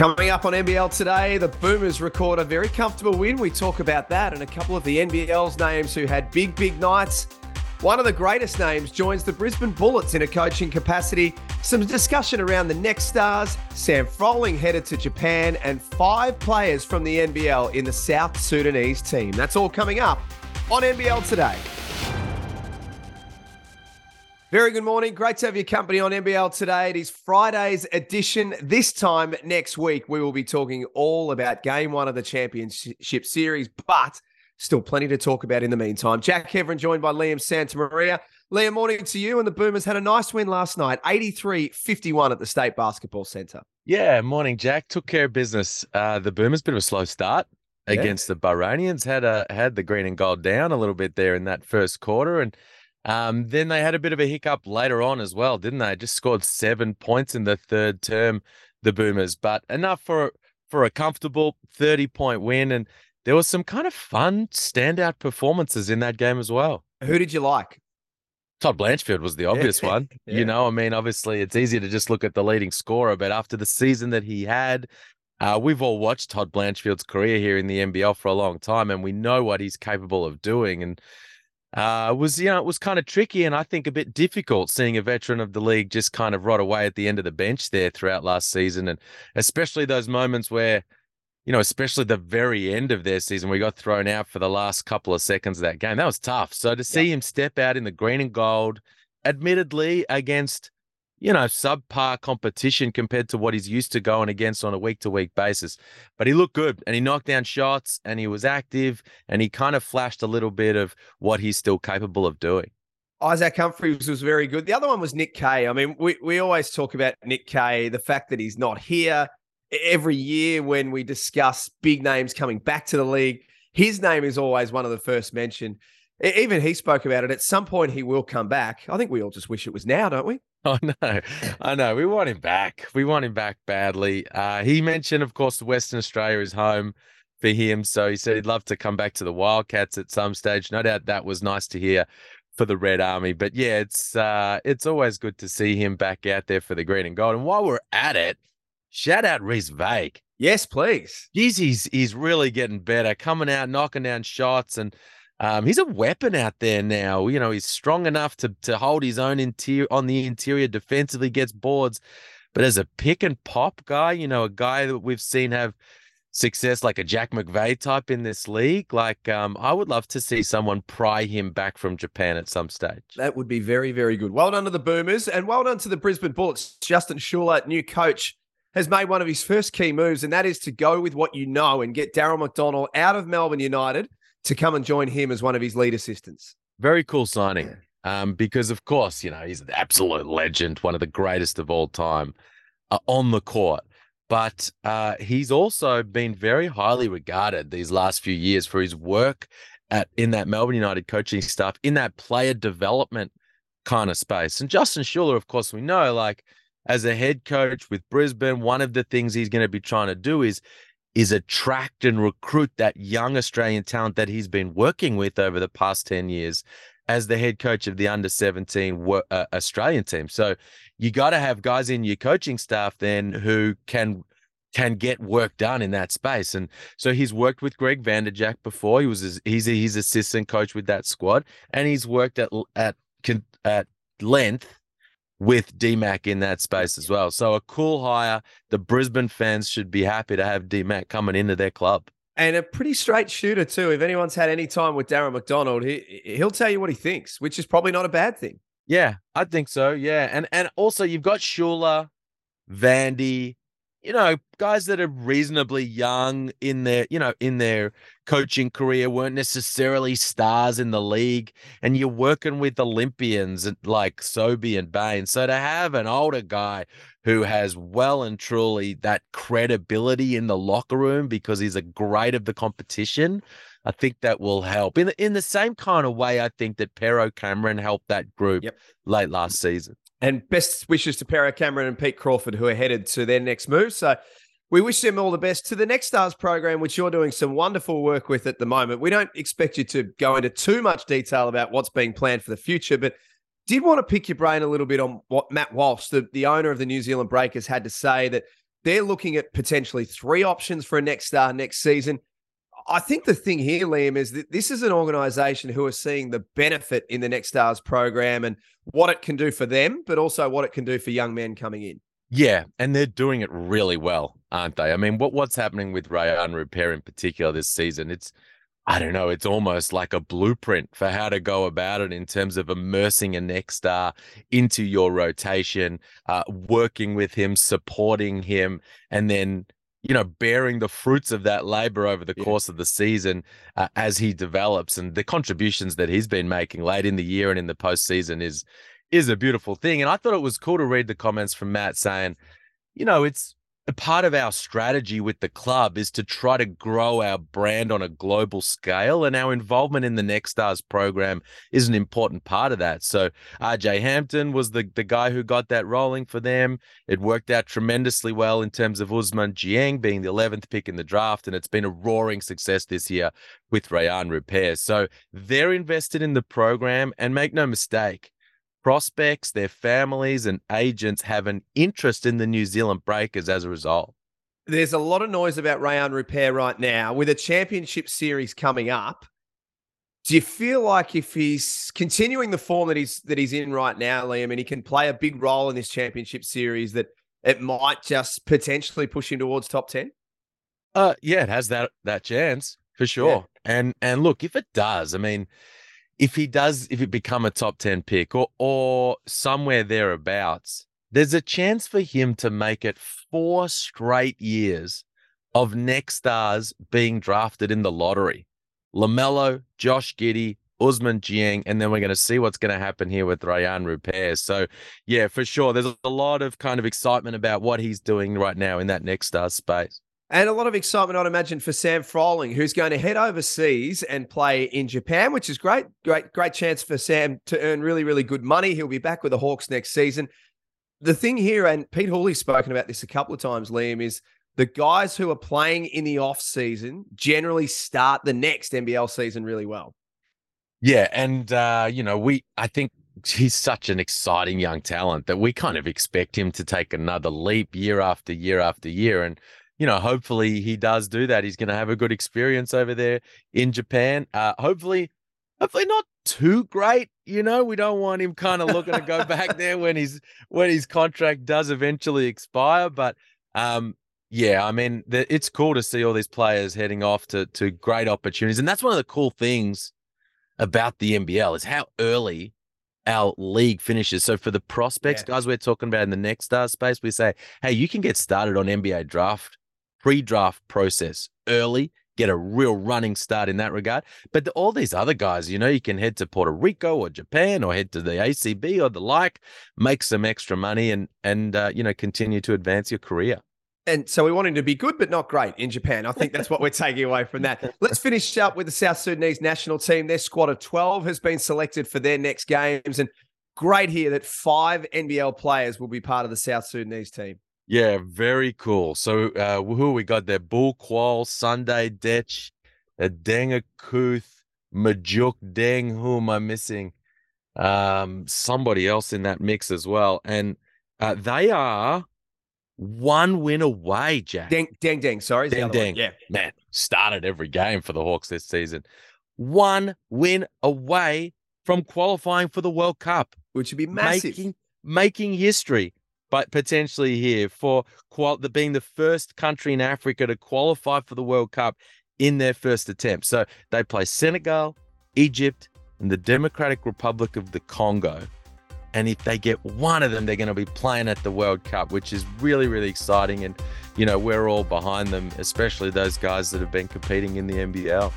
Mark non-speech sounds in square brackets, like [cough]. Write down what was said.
Coming up on NBL today, the Boomers record a very comfortable win. We talk about that and a couple of the NBL's names who had big, big nights. One of the greatest names joins the Brisbane Bullets in a coaching capacity. Some discussion around the next stars, Sam Froling headed to Japan, and five players from the NBL in the South Sudanese team. That's all coming up on NBL today. Very good morning. Great to have your company on NBL today. It is Friday's edition. This time next week, we will be talking all about game one of the championship series, but still plenty to talk about in the meantime. Jack Heverin joined by Liam Santamaria. Liam, morning to you. And the Boomers had a nice win last night, 83 51 at the State Basketball Centre. Yeah, morning, Jack. Took care of business. Uh, the Boomers, bit of a slow start yeah. against the Bahrainians. Had a had the green and gold down a little bit there in that first quarter. And um, then they had a bit of a hiccup later on as well, didn't they? Just scored seven points in the third term, the Boomers, but enough for for a comfortable 30 point win. And there was some kind of fun standout performances in that game as well. Who did you like? Todd Blanchfield was the obvious one. [laughs] yeah. You know, I mean, obviously it's easier to just look at the leading scorer, but after the season that he had, uh, we've all watched Todd Blanchfield's career here in the NBL for a long time, and we know what he's capable of doing. And uh, was you know it was kind of tricky and I think a bit difficult seeing a veteran of the league just kind of rot away at the end of the bench there throughout last season, and especially those moments where, you know, especially the very end of their season, we got thrown out for the last couple of seconds of that game. That was tough. So to see yeah. him step out in the green and gold, admittedly against you know, subpar competition compared to what he's used to going against on a week to week basis. But he looked good and he knocked down shots and he was active and he kind of flashed a little bit of what he's still capable of doing. Isaac Humphries was very good. The other one was Nick Kay. I mean, we, we always talk about Nick Kay, the fact that he's not here every year when we discuss big names coming back to the league. His name is always one of the first mentioned. Even he spoke about it. At some point, he will come back. I think we all just wish it was now, don't we? [laughs] Oh know. I know. We want him back. We want him back badly. Uh, he mentioned, of course, Western Australia is home for him, so he said he'd love to come back to the Wildcats at some stage. No doubt that was nice to hear for the Red Army. But yeah, it's uh, it's always good to see him back out there for the green and gold. And while we're at it, shout out Reece Vague. Yes, please. Geez, he's he's really getting better, coming out, knocking down shots, and um, he's a weapon out there now. You know, he's strong enough to to hold his own interior on the interior defensively, gets boards. But as a pick and pop guy, you know, a guy that we've seen have success like a Jack McVeigh type in this league, like um, I would love to see someone pry him back from Japan at some stage. That would be very, very good. Well done to the Boomers and well done to the Brisbane Bullets. Justin Schueller, new coach, has made one of his first key moves, and that is to go with what you know and get Darryl McDonald out of Melbourne United to come and join him as one of his lead assistants. Very cool signing. Um, because of course, you know, he's an absolute legend, one of the greatest of all time uh, on the court. But uh, he's also been very highly regarded these last few years for his work at in that Melbourne United coaching staff, in that player development kind of space. And Justin Schueller, of course, we know, like as a head coach with Brisbane, one of the things he's going to be trying to do is is attract and recruit that young Australian talent that he's been working with over the past 10 years as the head coach of the under 17 uh, Australian team. So you got to have guys in your coaching staff then who can can get work done in that space. And so he's worked with Greg Vanderjagt before. He was his, he's his assistant coach with that squad and he's worked at at at length with DMAC in that space as well. So a cool hire. The Brisbane fans should be happy to have DMAC coming into their club. And a pretty straight shooter too. If anyone's had any time with Darren McDonald, he he'll tell you what he thinks, which is probably not a bad thing. Yeah, I think so. Yeah, and and also you've got Schueller, Vandy, you know, guys that are reasonably young in their, you know, in their coaching career weren't necessarily stars in the league. And you're working with Olympians like Sobey and Baynes. So to have an older guy who has well and truly that credibility in the locker room because he's a great of the competition, I think that will help. In the, in the same kind of way, I think that Pero Cameron helped that group yep. late last season. And best wishes to Pero Cameron and Pete Crawford, who are headed to their next move. So we wish them all the best to the Next Stars program, which you're doing some wonderful work with at the moment. We don't expect you to go into too much detail about what's being planned for the future, but did want to pick your brain a little bit on what Matt Walsh, the, the owner of the New Zealand Breakers, had to say that They're looking at potentially three options for a next star next season. I think the thing here, Liam, is that this is an organization who are seeing the benefit in the Next Stars program and what it can do for them, but also what it can do for young men coming in. Yeah, and they're doing it really well, aren't they? I mean, what what's happening with Rayan Rupert in particular this season? It's I don't know, it's almost like a blueprint for how to go about it in terms of immersing a next star into your rotation, uh, working with him, supporting him, and then you know, bearing the fruits of that labor over the yeah. course of the season uh, as he develops and the contributions that he's been making late in the year and in the postseason is is a beautiful thing. And I thought it was cool to read the comments from Matt saying, you know, it's part of our strategy with the club is to try to grow our brand on a global scale, and our involvement in the Next Stars program is an important part of that. So RJ Hampton was the the guy who got that rolling for them. It worked out tremendously well in terms of Ousmane Dieng being the 11th pick in the draft, and it's been a roaring success this year with Rayan Rupert. So they're invested in the program, and make no mistake prospects, their families, and agents have an interest in the New Zealand Breakers as a result. There's a lot of noise about Rayan Rupert right now. With a championship series coming up, do you feel like if he's continuing the form that he's that he's in right now, Liam, and he can play a big role in this championship series, that it might just potentially push him towards top ten? Uh, yeah, it has that that chance for sure. Yeah. And and look, if it does, I mean, if he does, if it become a top 10 pick or, or somewhere thereabouts, there's a chance for him to make it four straight years of next stars being drafted in the lottery. LaMelo, Josh Giddey, Ousmane Dieng, and then we're going to see what's going to happen here with Rayan Rupert. So, yeah, for sure, there's a lot of kind of excitement about what he's doing right now in that next star space. And a lot of excitement, I'd imagine, for Sam Froling, who's going to head overseas and play in Japan, which is great. Great, great chance for Sam to earn really, really good money. He'll be back with the Hawks next season. The thing here, and Pete Hooley's spoken about this a couple of times, Liam, is the guys who are playing in the off season generally start the next NBL season really well. Yeah, and uh, you know, we I think he's such an exciting young talent that we kind of expect him to take another leap year after year after year. And you know, hopefully he does do that. He's going to have a good experience over there in Japan. Uh, hopefully, hopefully not too great. You know, we don't want him kind of looking to go [laughs] back there when his when his contract does eventually expire. But um, yeah, I mean, the, it's cool to see all these players heading off to to great opportunities, and that's one of the cool things about the NBL is how early our league finishes. So for the prospects, yeah. guys, we're talking about in the next star space, we say, hey, you can get started on NBA draft pre draft process early, get a real running start in that regard. But all these other guys, you know, you can head to Puerto Rico or Japan or head to the ACB or the like, make some extra money and, and uh, you know, continue to advance your career. And so we want him to be good, but not great in Japan. I think that's what we're taking away from that. [laughs] Let's finish up with the South Sudanese national team. Their squad of 12 has been selected for their next games. And great here that five NBL players will be part of the South Sudanese team. Yeah, very cool. So uh who we got there? Bul Kuol, Sunday Dech, Dengakuth, Majok Deng. Who am I missing? Um, somebody else in that mix as well. And uh, they are one win away, Jack. Deng Deng Deng. Sorry, Deng Deng. Yeah, man, started every game for the Hawks this season. One win away from qualifying for the World Cup, which would be massive, making, making history but potentially here for qual- the, being the first country in Africa to qualify for the World Cup in their first attempt. So they play Senegal, Egypt, and the Democratic Republic of the Congo. And if they get one of them, they're going to be playing at the World Cup, which is really, really exciting. And, you know, we're all behind them, especially those guys that have been competing in the NBL.